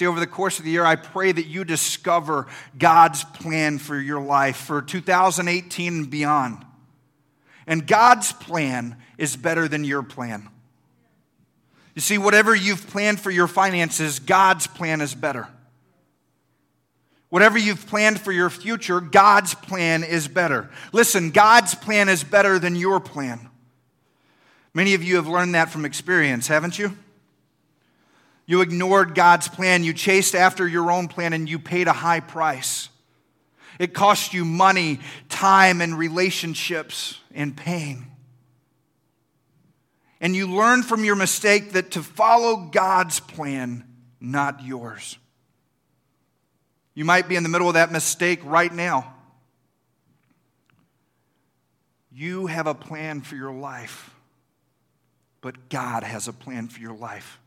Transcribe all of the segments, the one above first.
See, over the course of the year, I pray that you discover God's plan for your life for 2018 and beyond. And God's plan is better than your plan. You see, whatever you've planned for your finances, God's plan is better. Whatever you've planned for your future, God's plan is better. Listen, God's plan is better than your plan. Many of you have learned that from experience, haven't you? You ignored God's plan, you chased after your own plan, and you paid a high price. It cost you money, time, and relationships and pain. And you learned from your mistake that to follow God's plan, not yours. You might be in the middle of that mistake right now. You have a plan for your life, but God has a plan for your life.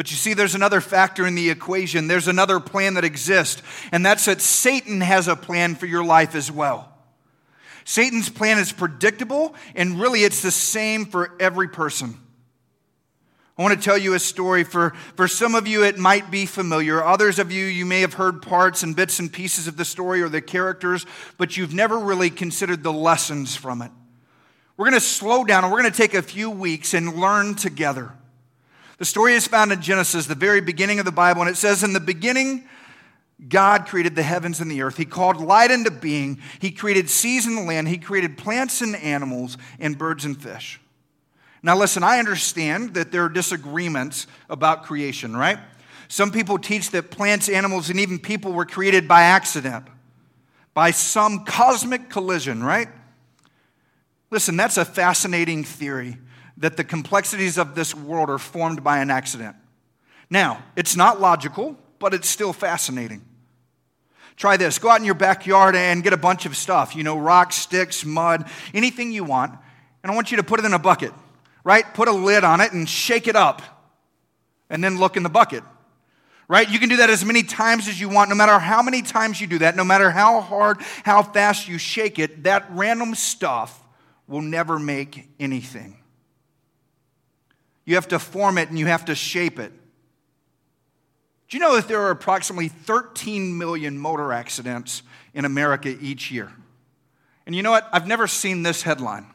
But you see, there's another factor in the equation. There's another plan that exists, and that's that Satan has a plan for your life as well. Satan's plan is predictable, and really it's the same for every person. I want to tell you a story. For, for some of you, it might be familiar. Others of you, you may have heard parts and bits and pieces of the story or the characters, but you've never really considered the lessons from it. We're going to slow down and we're going to take a few weeks and learn together. The story is found in Genesis, the very beginning of the Bible, and it says, In the beginning, God created the heavens and the earth. He called light into being. He created seas and the land. He created plants and animals and birds and fish. Now, listen, I understand that there are disagreements about creation, right? Some people teach that plants, animals, and even people were created by accident, by some cosmic collision, right? Listen, that's a fascinating theory that the complexities of this world are formed by an accident. Now, it's not logical, but it's still fascinating. Try this go out in your backyard and get a bunch of stuff, you know, rocks, sticks, mud, anything you want, and I want you to put it in a bucket, right? Put a lid on it and shake it up, and then look in the bucket. Right? You can do that as many times as you want, no matter how many times you do that, no matter how hard, how fast you shake it, that random stuff will never make anything. You have to form it and you have to shape it. Do you know that there are approximately 13 million motor accidents in America each year? And you know what? I've never seen this headline.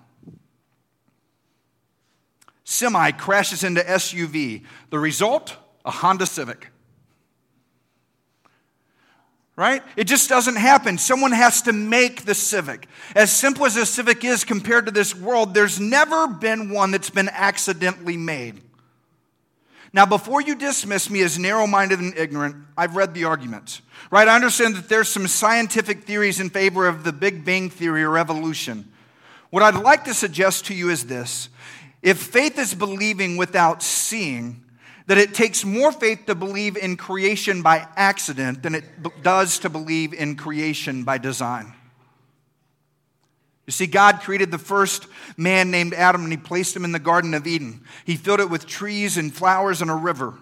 Semi crashes into SUV. The result? A Honda Civic right? It just doesn't happen. Someone has to make the Civic. As simple as a Civic is compared to this world, there's never been one that's been accidentally made. Now, before you dismiss me as narrow minded and ignorant, I've read the arguments, right? I understand that there's some scientific theories in favor of the Big Bang Theory or evolution. What I'd like to suggest to you is this if faith is believing without seeing, that it takes more faith to believe in creation by accident than it does to believe in creation by design. You see, God created the first man named Adam and he placed him in the Garden of Eden. He filled it with trees and flowers and a river.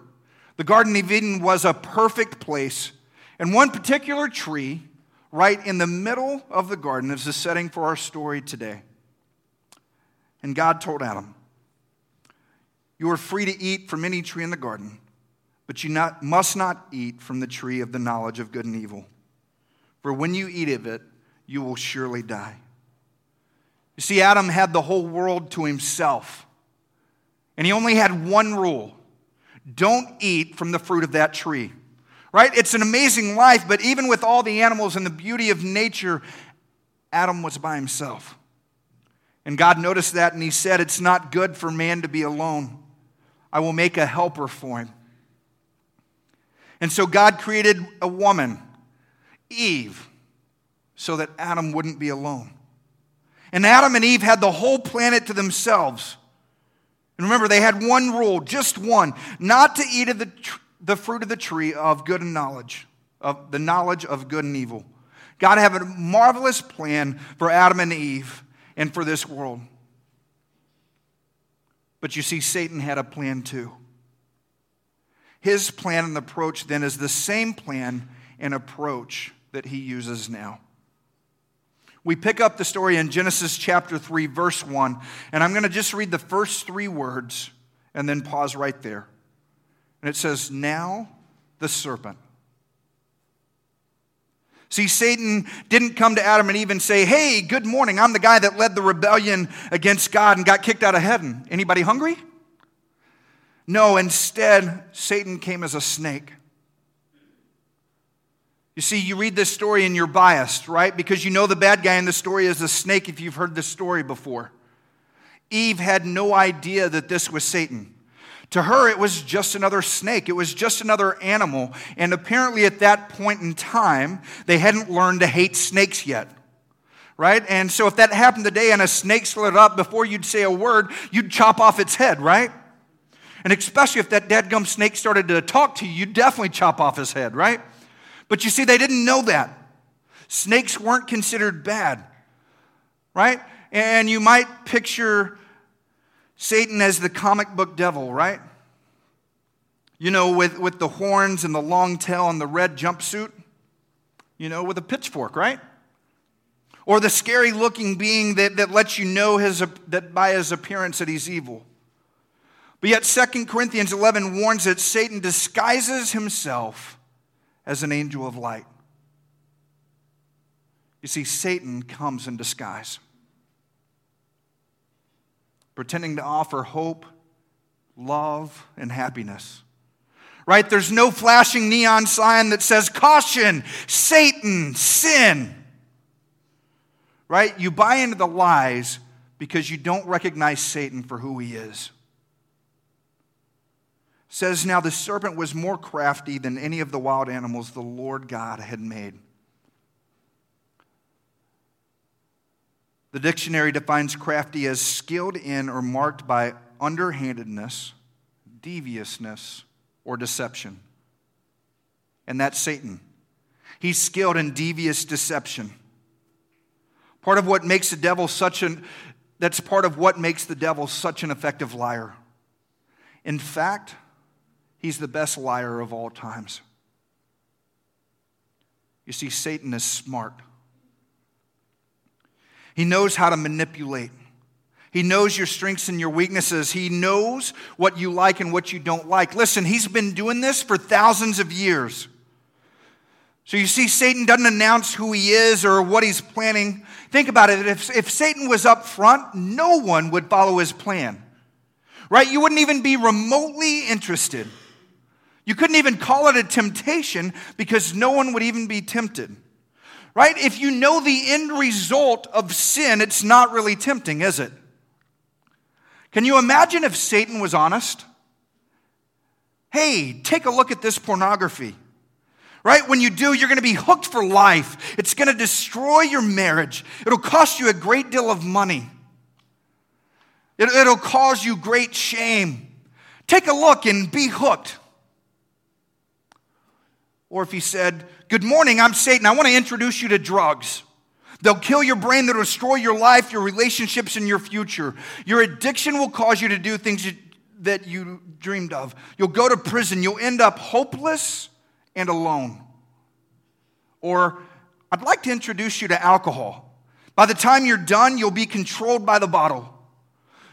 The Garden of Eden was a perfect place, and one particular tree right in the middle of the garden is the setting for our story today. And God told Adam, you are free to eat from any tree in the garden, but you not, must not eat from the tree of the knowledge of good and evil. For when you eat of it, you will surely die. You see, Adam had the whole world to himself, and he only had one rule don't eat from the fruit of that tree. Right? It's an amazing life, but even with all the animals and the beauty of nature, Adam was by himself. And God noticed that and he said, It's not good for man to be alone. I will make a helper for him. And so God created a woman, Eve, so that Adam wouldn't be alone. And Adam and Eve had the whole planet to themselves. And remember, they had one rule, just one, not to eat of the, tr- the fruit of the tree of good and knowledge, of the knowledge of good and evil. God had a marvelous plan for Adam and Eve and for this world. But you see, Satan had a plan too. His plan and approach then is the same plan and approach that he uses now. We pick up the story in Genesis chapter 3, verse 1, and I'm going to just read the first three words and then pause right there. And it says, Now the serpent. See, Satan didn't come to Adam and Eve and say, Hey, good morning. I'm the guy that led the rebellion against God and got kicked out of heaven. Anybody hungry? No, instead, Satan came as a snake. You see, you read this story and you're biased, right? Because you know the bad guy in the story is a snake if you've heard this story before. Eve had no idea that this was Satan. To her, it was just another snake. It was just another animal. And apparently, at that point in time, they hadn't learned to hate snakes yet. Right? And so, if that happened today and a snake slid up, before you'd say a word, you'd chop off its head, right? And especially if that dead-gum snake started to talk to you, you'd definitely chop off his head, right? But you see, they didn't know that. Snakes weren't considered bad, right? And you might picture Satan as the comic book devil, right? You know, with, with the horns and the long tail and the red jumpsuit, you know, with a pitchfork, right? Or the scary looking being that, that lets you know his, that by his appearance that he's evil. But yet, 2 Corinthians 11 warns that Satan disguises himself as an angel of light. You see, Satan comes in disguise pretending to offer hope, love, and happiness. Right? There's no flashing neon sign that says, Caution, Satan, sin. Right? You buy into the lies because you don't recognize Satan for who he is. It says now the serpent was more crafty than any of the wild animals the Lord God had made. The dictionary defines crafty as skilled in or marked by underhandedness, deviousness, or deception. And that's Satan. He's skilled in devious deception. Part of what makes the devil such an that's part of what makes the devil such an effective liar. In fact, he's the best liar of all times. You see, Satan is smart. He knows how to manipulate. He knows your strengths and your weaknesses. He knows what you like and what you don't like. Listen, he's been doing this for thousands of years. So you see, Satan doesn't announce who he is or what he's planning. Think about it. If, if Satan was up front, no one would follow his plan, right? You wouldn't even be remotely interested. You couldn't even call it a temptation because no one would even be tempted. Right? If you know the end result of sin, it's not really tempting, is it? Can you imagine if Satan was honest? Hey, take a look at this pornography. Right? When you do, you're going to be hooked for life. It's going to destroy your marriage. It'll cost you a great deal of money. It, will cause you great shame. Take a look and be hooked. Or if he said, Good morning, I'm Satan. I want to introduce you to drugs. They'll kill your brain, they'll destroy your life, your relationships, and your future. Your addiction will cause you to do things that you dreamed of. You'll go to prison, you'll end up hopeless and alone. Or I'd like to introduce you to alcohol. By the time you're done, you'll be controlled by the bottle.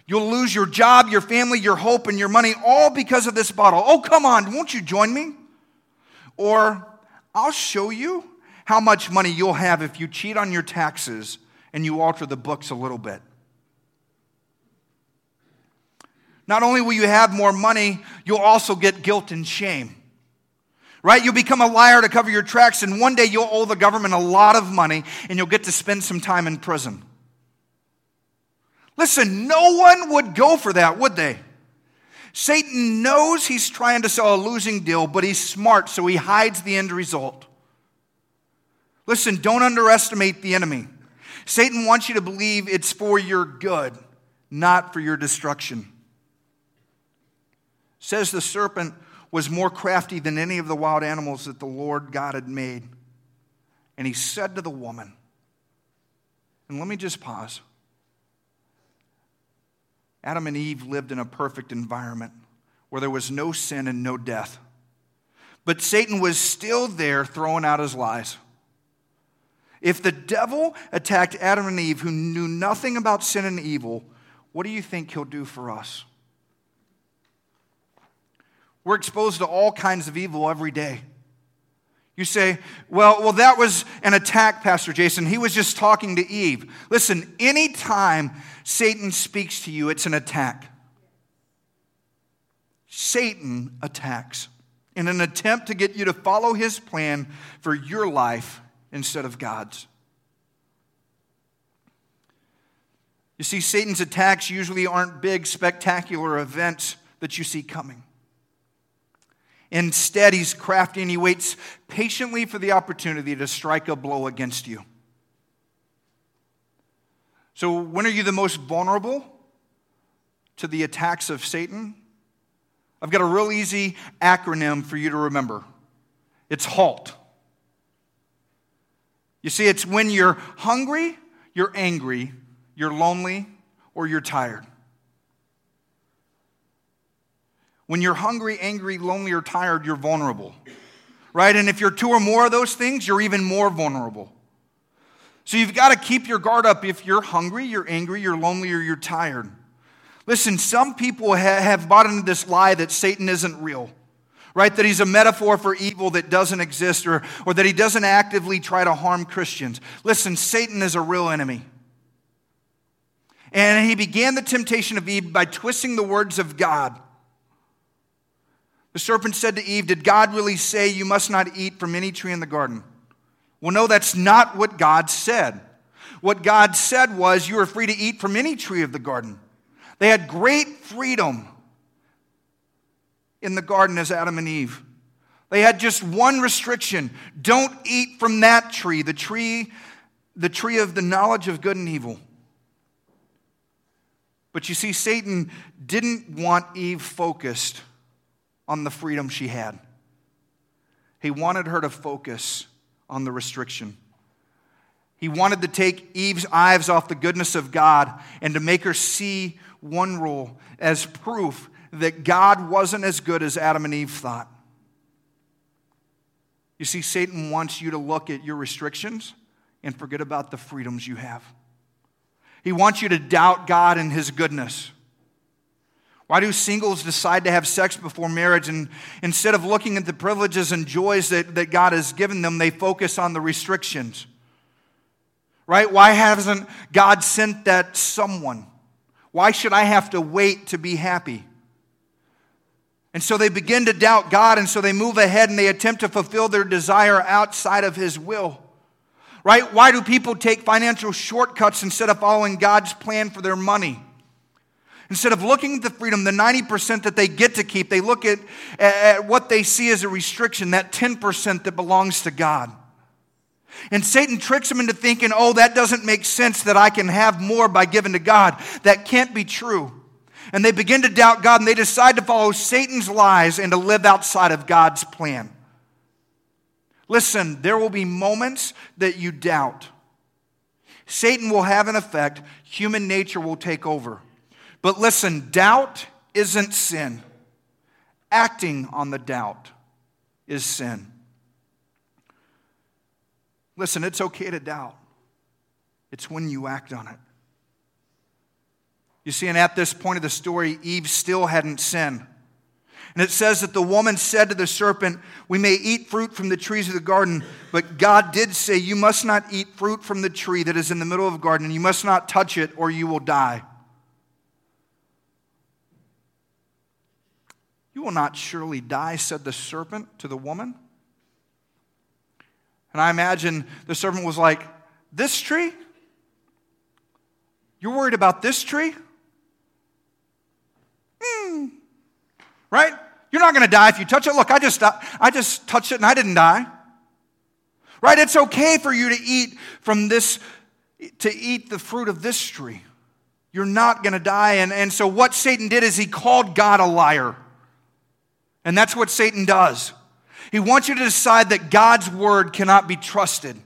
You'll lose your job, your family, your hope, and your money all because of this bottle. Oh, come on, won't you join me? Or I'll show you how much money you'll have if you cheat on your taxes and you alter the books a little bit. Not only will you have more money, you'll also get guilt and shame. Right? You'll become a liar to cover your tracks, and one day you'll owe the government a lot of money and you'll get to spend some time in prison. Listen, no one would go for that, would they? Satan knows he's trying to sell a losing deal, but he's smart, so he hides the end result. Listen, don't underestimate the enemy. Satan wants you to believe it's for your good, not for your destruction. Says the serpent was more crafty than any of the wild animals that the Lord God had made. And he said to the woman, and let me just pause. Adam and Eve lived in a perfect environment where there was no sin and no death. But Satan was still there throwing out his lies. If the devil attacked Adam and Eve, who knew nothing about sin and evil, what do you think he'll do for us? We're exposed to all kinds of evil every day. You say, well, well, that was an attack, Pastor Jason. He was just talking to Eve. Listen, anytime Satan speaks to you, it's an attack. Satan attacks in an attempt to get you to follow his plan for your life instead of God's. You see, Satan's attacks usually aren't big, spectacular events that you see coming. Instead, he's crafty and he waits patiently for the opportunity to strike a blow against you. So, when are you the most vulnerable to the attacks of Satan? I've got a real easy acronym for you to remember it's HALT. You see, it's when you're hungry, you're angry, you're lonely, or you're tired. When you're hungry, angry, lonely, or tired, you're vulnerable. Right? And if you're two or more of those things, you're even more vulnerable. So you've got to keep your guard up if you're hungry, you're angry, you're lonely, or you're tired. Listen, some people have bought into this lie that Satan isn't real, right? That he's a metaphor for evil that doesn't exist or, or that he doesn't actively try to harm Christians. Listen, Satan is a real enemy. And he began the temptation of Eve by twisting the words of God. The serpent said to Eve, Did God really say you must not eat from any tree in the garden? Well, no, that's not what God said. What God said was, You are free to eat from any tree of the garden. They had great freedom in the garden as Adam and Eve. They had just one restriction don't eat from that tree, the tree, the tree of the knowledge of good and evil. But you see, Satan didn't want Eve focused on the freedom she had. He wanted her to focus on the restriction. He wanted to take Eve's eyes off the goodness of God and to make her see one rule as proof that God wasn't as good as Adam and Eve thought. You see, Satan wants you to look at your restrictions and forget about the freedoms you have. He wants you to doubt God and His goodness. Why do singles decide to have sex before marriage and instead of looking at the privileges and joys that, that God has given them, they focus on the restrictions? Right? Why hasn't God sent that someone? Why should I have to wait to be happy? And so they begin to doubt God, and so they move ahead and they attempt to fulfill their desire outside of His will. Right? Why do people take financial shortcuts instead of following God's plan for their money? Instead of looking at the freedom, the 90% that they get to keep, they look at, at what they see as a restriction, that 10% that belongs to God. And Satan tricks them into thinking, oh, that doesn't make sense that I can have more by giving to God. That can't be true. And they begin to doubt God and they decide to follow Satan's lies and to live outside of God's plan. Listen, there will be moments that you doubt. Satan will have an effect, human nature will take over. But listen, doubt isn't sin. Acting on the doubt is sin. Listen, it's okay to doubt, it's when you act on it. You see, and at this point of the story, Eve still hadn't sinned. And it says that the woman said to the serpent, We may eat fruit from the trees of the garden, but God did say, You must not eat fruit from the tree that is in the middle of the garden, and you must not touch it, or you will die. You will not surely die, said the serpent to the woman. And I imagine the serpent was like, This tree? You're worried about this tree? Hmm. Right? You're not going to die if you touch it. Look, I just, I just touched it and I didn't die. Right? It's okay for you to eat from this, to eat the fruit of this tree. You're not going to die. And, and so, what Satan did is he called God a liar. And that's what Satan does. He wants you to decide that God's word cannot be trusted,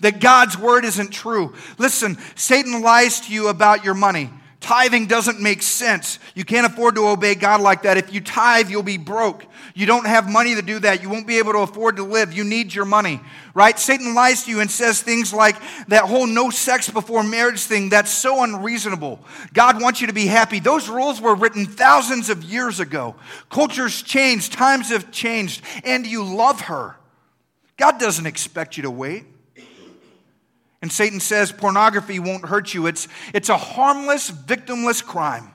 that God's word isn't true. Listen, Satan lies to you about your money. Tithing doesn't make sense. You can't afford to obey God like that. If you tithe, you'll be broke. You don't have money to do that. You won't be able to afford to live. You need your money, right? Satan lies to you and says things like that whole no sex before marriage thing. That's so unreasonable. God wants you to be happy. Those rules were written thousands of years ago. Cultures change, times have changed, and you love her. God doesn't expect you to wait. And Satan says pornography won't hurt you. It's, it's a harmless, victimless crime.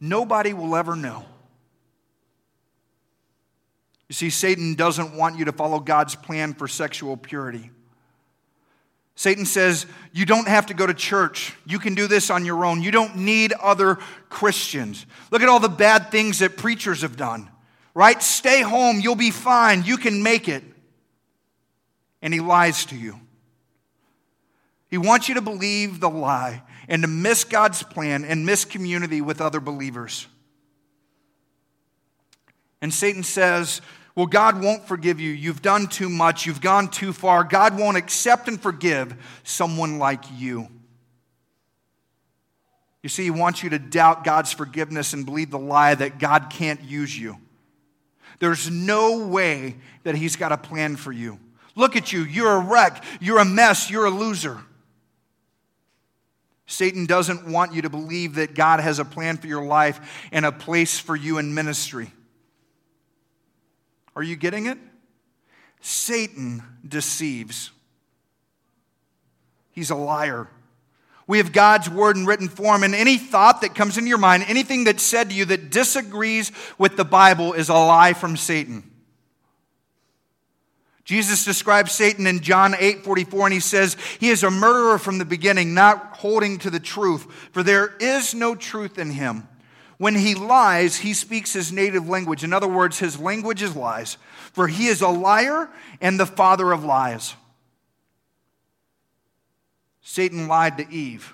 Nobody will ever know. You see, Satan doesn't want you to follow God's plan for sexual purity. Satan says, You don't have to go to church. You can do this on your own. You don't need other Christians. Look at all the bad things that preachers have done, right? Stay home. You'll be fine. You can make it. And he lies to you. He wants you to believe the lie and to miss God's plan and miss community with other believers. And Satan says, Well, God won't forgive you. You've done too much. You've gone too far. God won't accept and forgive someone like you. You see, he wants you to doubt God's forgiveness and believe the lie that God can't use you. There's no way that he's got a plan for you. Look at you. You're a wreck. You're a mess. You're a loser. Satan doesn't want you to believe that God has a plan for your life and a place for you in ministry. Are you getting it? Satan deceives. He's a liar. We have God's word in written form, and any thought that comes into your mind, anything that's said to you that disagrees with the Bible, is a lie from Satan. Jesus describes Satan in John 8 44, and he says, He is a murderer from the beginning, not holding to the truth, for there is no truth in him. When he lies, he speaks his native language. In other words, his language is lies, for he is a liar and the father of lies. Satan lied to Eve.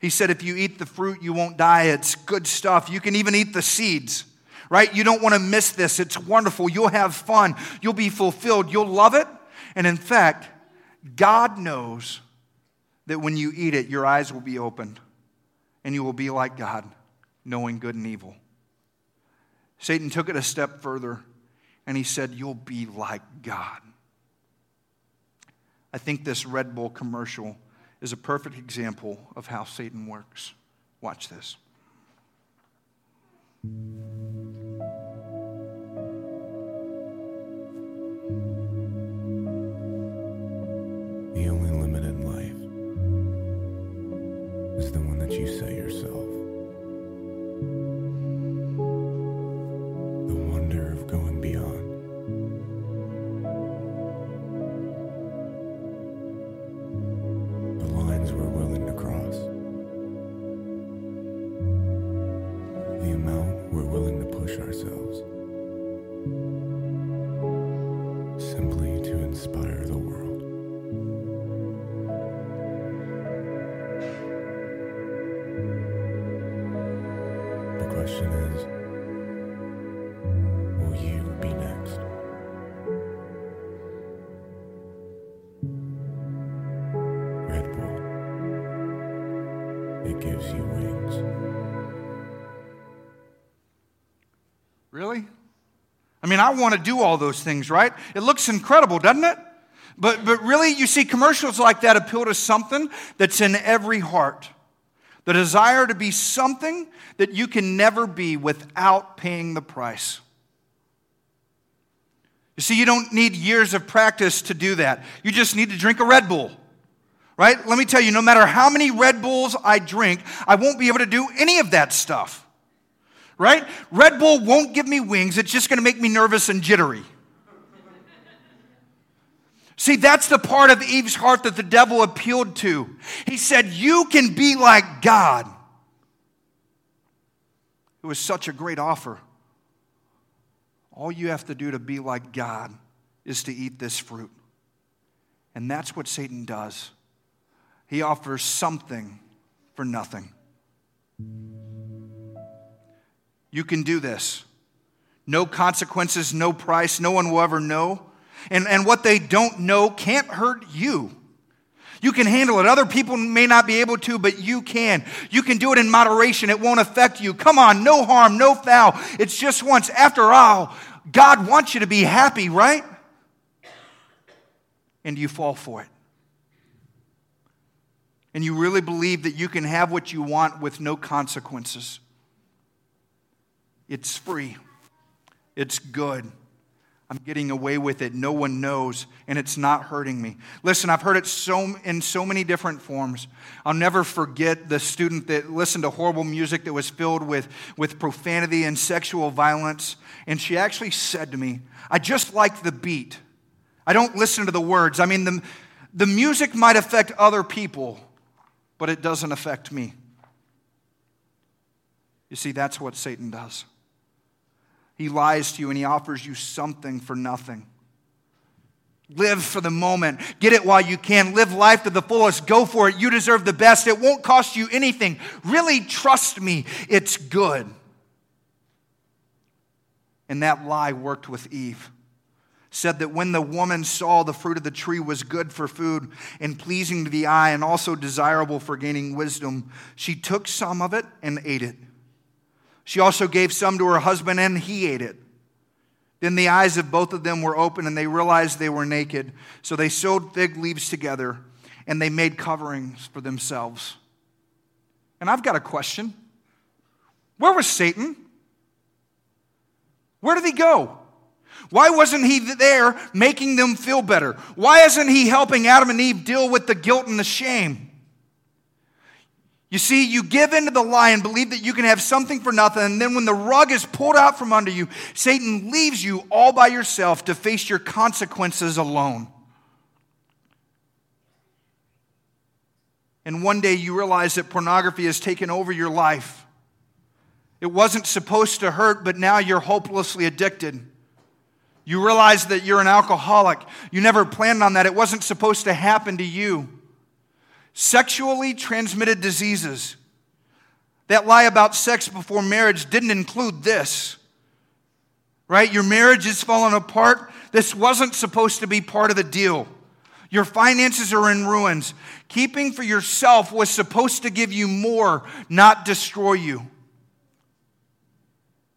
He said, If you eat the fruit, you won't die. It's good stuff. You can even eat the seeds right? You don't want to miss this. It's wonderful. You'll have fun. You'll be fulfilled. You'll love it. And in fact, God knows that when you eat it, your eyes will be opened and you will be like God, knowing good and evil. Satan took it a step further and he said, You'll be like God. I think this Red Bull commercial is a perfect example of how Satan works. Watch this. You say yourself. Mean, I want to do all those things, right? It looks incredible, doesn't it? But, but really, you see, commercials like that appeal to something that's in every heart the desire to be something that you can never be without paying the price. You see, you don't need years of practice to do that. You just need to drink a Red Bull. Right? Let me tell you, no matter how many Red Bulls I drink, I won't be able to do any of that stuff. Right? Red Bull won't give me wings, it's just going to make me nervous and jittery. See, that's the part of Eve's heart that the devil appealed to. He said, You can be like God. It was such a great offer. All you have to do to be like God is to eat this fruit. And that's what Satan does. He offers something for nothing. You can do this. No consequences, no price, no one will ever know. And, and what they don't know can't hurt you. You can handle it. Other people may not be able to, but you can. You can do it in moderation. It won't affect you. Come on, no harm, no foul. It's just once. After all, God wants you to be happy, right? And you fall for it. And you really believe that you can have what you want with no consequences. It's free. It's good. I'm getting away with it. No one knows, and it's not hurting me. Listen, I've heard it so in so many different forms. I'll never forget the student that listened to horrible music that was filled with, with profanity and sexual violence. And she actually said to me, I just like the beat. I don't listen to the words. I mean, the, the music might affect other people, but it doesn't affect me. You see, that's what Satan does. He lies to you and he offers you something for nothing. Live for the moment. Get it while you can. Live life to the fullest. Go for it. You deserve the best. It won't cost you anything. Really trust me, it's good. And that lie worked with Eve. Said that when the woman saw the fruit of the tree was good for food and pleasing to the eye and also desirable for gaining wisdom, she took some of it and ate it. She also gave some to her husband, and he ate it. Then the eyes of both of them were open, and they realized they were naked. So they sewed fig leaves together, and they made coverings for themselves. And I've got a question Where was Satan? Where did he go? Why wasn't he there making them feel better? Why isn't he helping Adam and Eve deal with the guilt and the shame? You see, you give into the lie and believe that you can have something for nothing, and then when the rug is pulled out from under you, Satan leaves you all by yourself to face your consequences alone. And one day you realize that pornography has taken over your life. It wasn't supposed to hurt, but now you're hopelessly addicted. You realize that you're an alcoholic. You never planned on that. It wasn't supposed to happen to you. Sexually transmitted diseases. That lie about sex before marriage didn't include this. Right? Your marriage is falling apart. This wasn't supposed to be part of the deal. Your finances are in ruins. Keeping for yourself was supposed to give you more, not destroy you.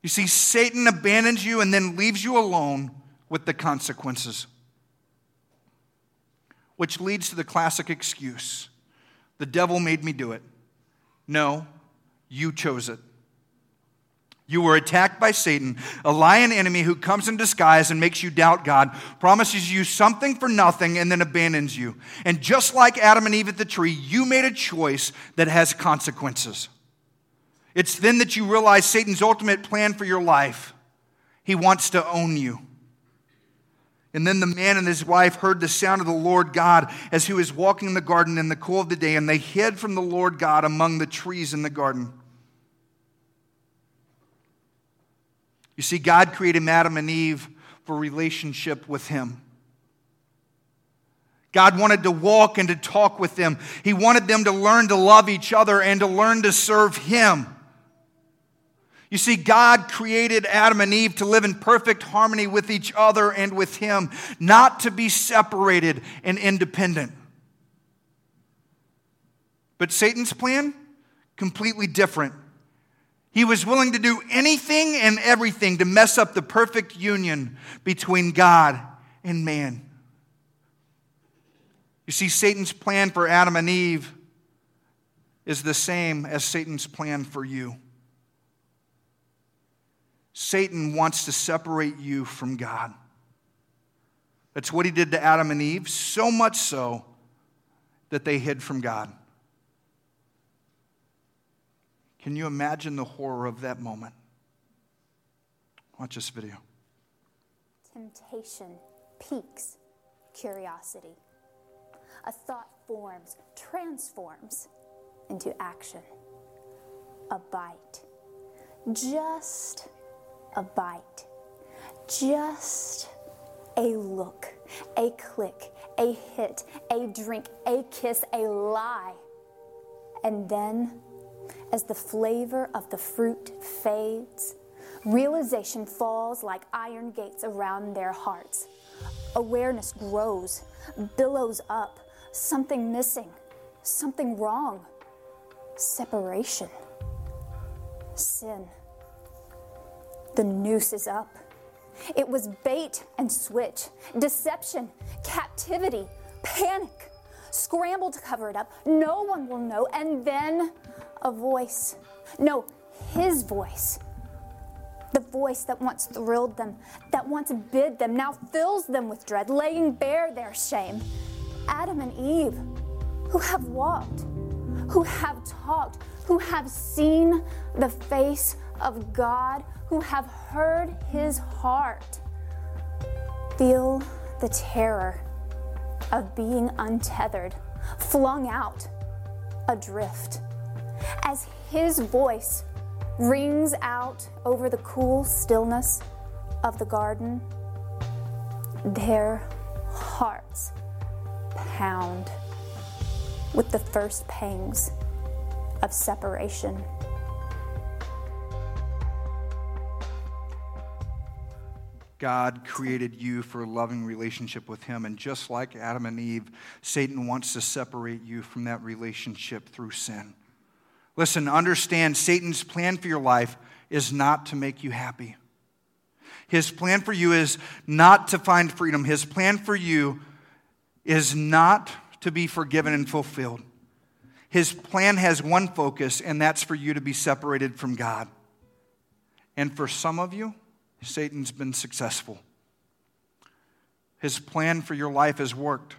You see, Satan abandons you and then leaves you alone with the consequences, which leads to the classic excuse the devil made me do it. No, you chose it. You were attacked by Satan, a lion enemy who comes in disguise and makes you doubt God, promises you something for nothing, and then abandons you. And just like Adam and Eve at the tree, you made a choice that has consequences. It's then that you realize Satan's ultimate plan for your life. He wants to own you. And then the man and his wife heard the sound of the Lord God as he was walking in the garden in the cool of the day, and they hid from the Lord God among the trees in the garden. You see, God created Adam and Eve for relationship with him. God wanted to walk and to talk with them. He wanted them to learn to love each other and to learn to serve Him. You see, God created Adam and Eve to live in perfect harmony with each other and with Him, not to be separated and independent. But Satan's plan, completely different. He was willing to do anything and everything to mess up the perfect union between God and man. You see, Satan's plan for Adam and Eve is the same as Satan's plan for you. Satan wants to separate you from God. That's what he did to Adam and Eve, so much so that they hid from God. Can you imagine the horror of that moment? Watch this video. Temptation piques curiosity. A thought forms, transforms into action. A bite. Just a bite, just a look, a click, a hit, a drink, a kiss, a lie. And then, as the flavor of the fruit fades, realization falls like iron gates around their hearts. Awareness grows, billows up, something missing, something wrong. Separation, sin. The noose is up. It was bait and switch, deception, captivity, panic. Scramble to cover it up. No one will know. And then a voice. No, his voice. The voice that once thrilled them, that once bid them, now fills them with dread, laying bare their shame. Adam and Eve, who have walked, who have talked, who have seen the face of God, who have heard his heart, feel the terror of being untethered, flung out, adrift, as his voice rings out over the cool stillness of the garden. Their hearts pound with the first pangs of separation. God created you for a loving relationship with Him. And just like Adam and Eve, Satan wants to separate you from that relationship through sin. Listen, understand Satan's plan for your life is not to make you happy. His plan for you is not to find freedom. His plan for you is not to be forgiven and fulfilled. His plan has one focus, and that's for you to be separated from God. And for some of you, Satan's been successful. His plan for your life has worked.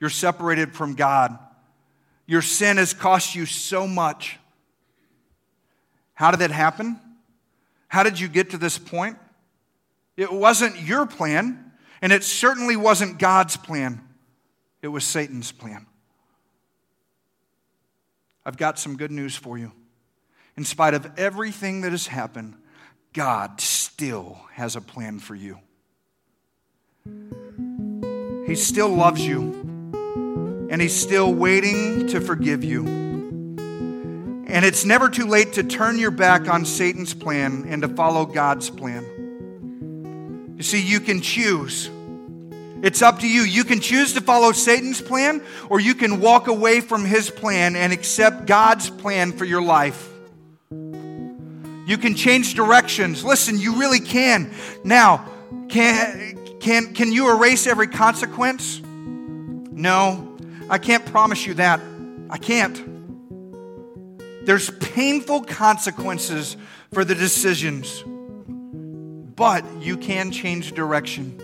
You're separated from God. Your sin has cost you so much. How did that happen? How did you get to this point? It wasn't your plan, and it certainly wasn't God's plan. It was Satan's plan. I've got some good news for you. In spite of everything that has happened, God still has a plan for you. He still loves you, and He's still waiting to forgive you. And it's never too late to turn your back on Satan's plan and to follow God's plan. You see, you can choose. It's up to you. You can choose to follow Satan's plan, or you can walk away from his plan and accept God's plan for your life. You can change directions. Listen, you really can. Now, can, can, can you erase every consequence? No, I can't promise you that. I can't. There's painful consequences for the decisions, but you can change direction.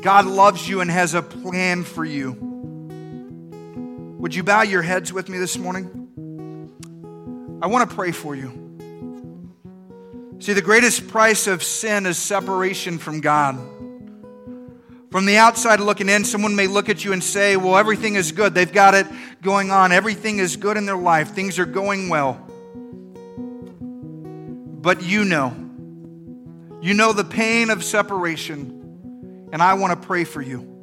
God loves you and has a plan for you. Would you bow your heads with me this morning? I want to pray for you. See, the greatest price of sin is separation from God. From the outside looking in, someone may look at you and say, Well, everything is good. They've got it going on. Everything is good in their life. Things are going well. But you know, you know the pain of separation. And I want to pray for you.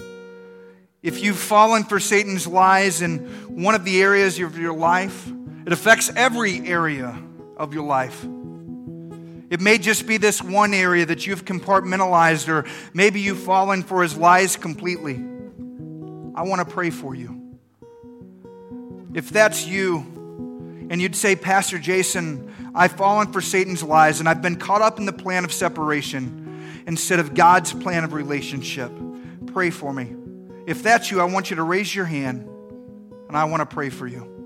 If you've fallen for Satan's lies in one of the areas of your life, it affects every area of your life. It may just be this one area that you've compartmentalized, or maybe you've fallen for his lies completely. I want to pray for you. If that's you, and you'd say, Pastor Jason, I've fallen for Satan's lies, and I've been caught up in the plan of separation instead of God's plan of relationship, pray for me. If that's you, I want you to raise your hand, and I want to pray for you.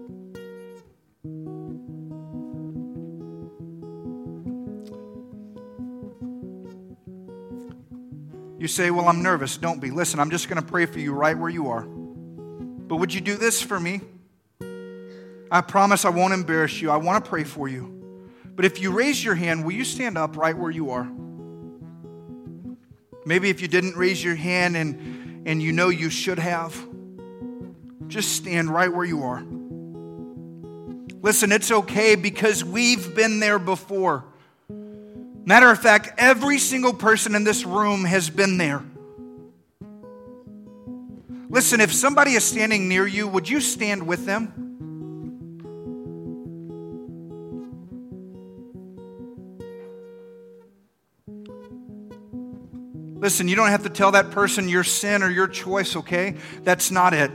You say, Well, I'm nervous. Don't be. Listen, I'm just going to pray for you right where you are. But would you do this for me? I promise I won't embarrass you. I want to pray for you. But if you raise your hand, will you stand up right where you are? Maybe if you didn't raise your hand and, and you know you should have, just stand right where you are. Listen, it's okay because we've been there before. Matter of fact, every single person in this room has been there. Listen, if somebody is standing near you, would you stand with them? Listen, you don't have to tell that person your sin or your choice, okay? That's not it.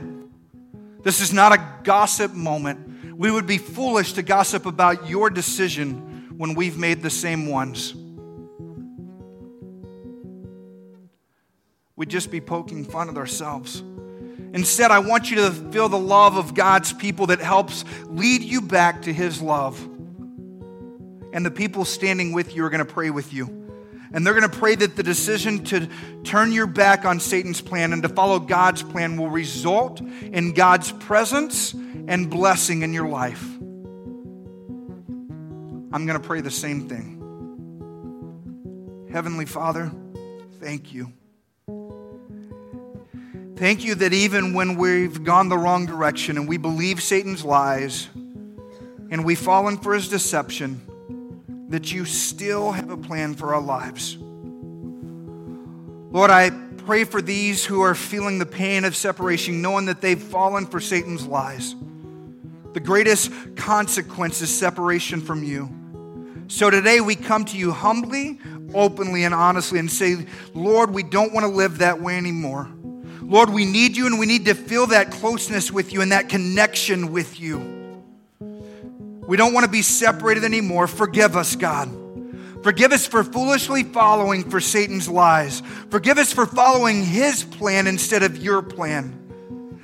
This is not a gossip moment. We would be foolish to gossip about your decision when we've made the same ones. We'd just be poking fun at ourselves. Instead, I want you to feel the love of God's people that helps lead you back to His love. And the people standing with you are going to pray with you. And they're going to pray that the decision to turn your back on Satan's plan and to follow God's plan will result in God's presence and blessing in your life. I'm going to pray the same thing. Heavenly Father, thank you. Thank you that even when we've gone the wrong direction and we believe Satan's lies and we've fallen for his deception, that you still have a plan for our lives. Lord, I pray for these who are feeling the pain of separation, knowing that they've fallen for Satan's lies. The greatest consequence is separation from you. So today we come to you humbly, openly, and honestly and say, Lord, we don't want to live that way anymore. Lord, we need you and we need to feel that closeness with you and that connection with you. We don't want to be separated anymore. Forgive us, God. Forgive us for foolishly following for Satan's lies. Forgive us for following his plan instead of your plan.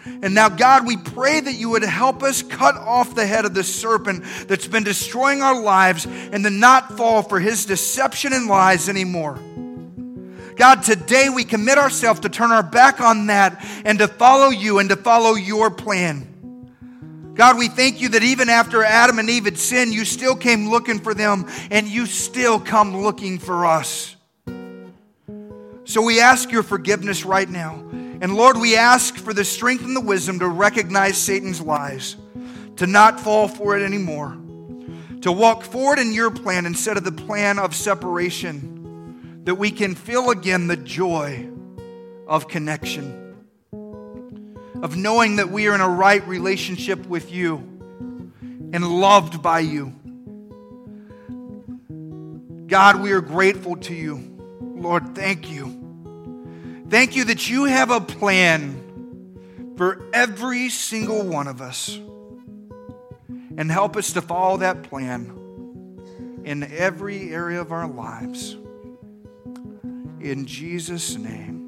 And now, God, we pray that you would help us cut off the head of the serpent that's been destroying our lives and to not fall for his deception and lies anymore. God, today we commit ourselves to turn our back on that and to follow you and to follow your plan. God, we thank you that even after Adam and Eve had sinned, you still came looking for them and you still come looking for us. So we ask your forgiveness right now. And Lord, we ask for the strength and the wisdom to recognize Satan's lies, to not fall for it anymore, to walk forward in your plan instead of the plan of separation, that we can feel again the joy of connection of knowing that we are in a right relationship with you and loved by you. God, we are grateful to you. Lord, thank you. Thank you that you have a plan for every single one of us. And help us to follow that plan in every area of our lives. In Jesus' name.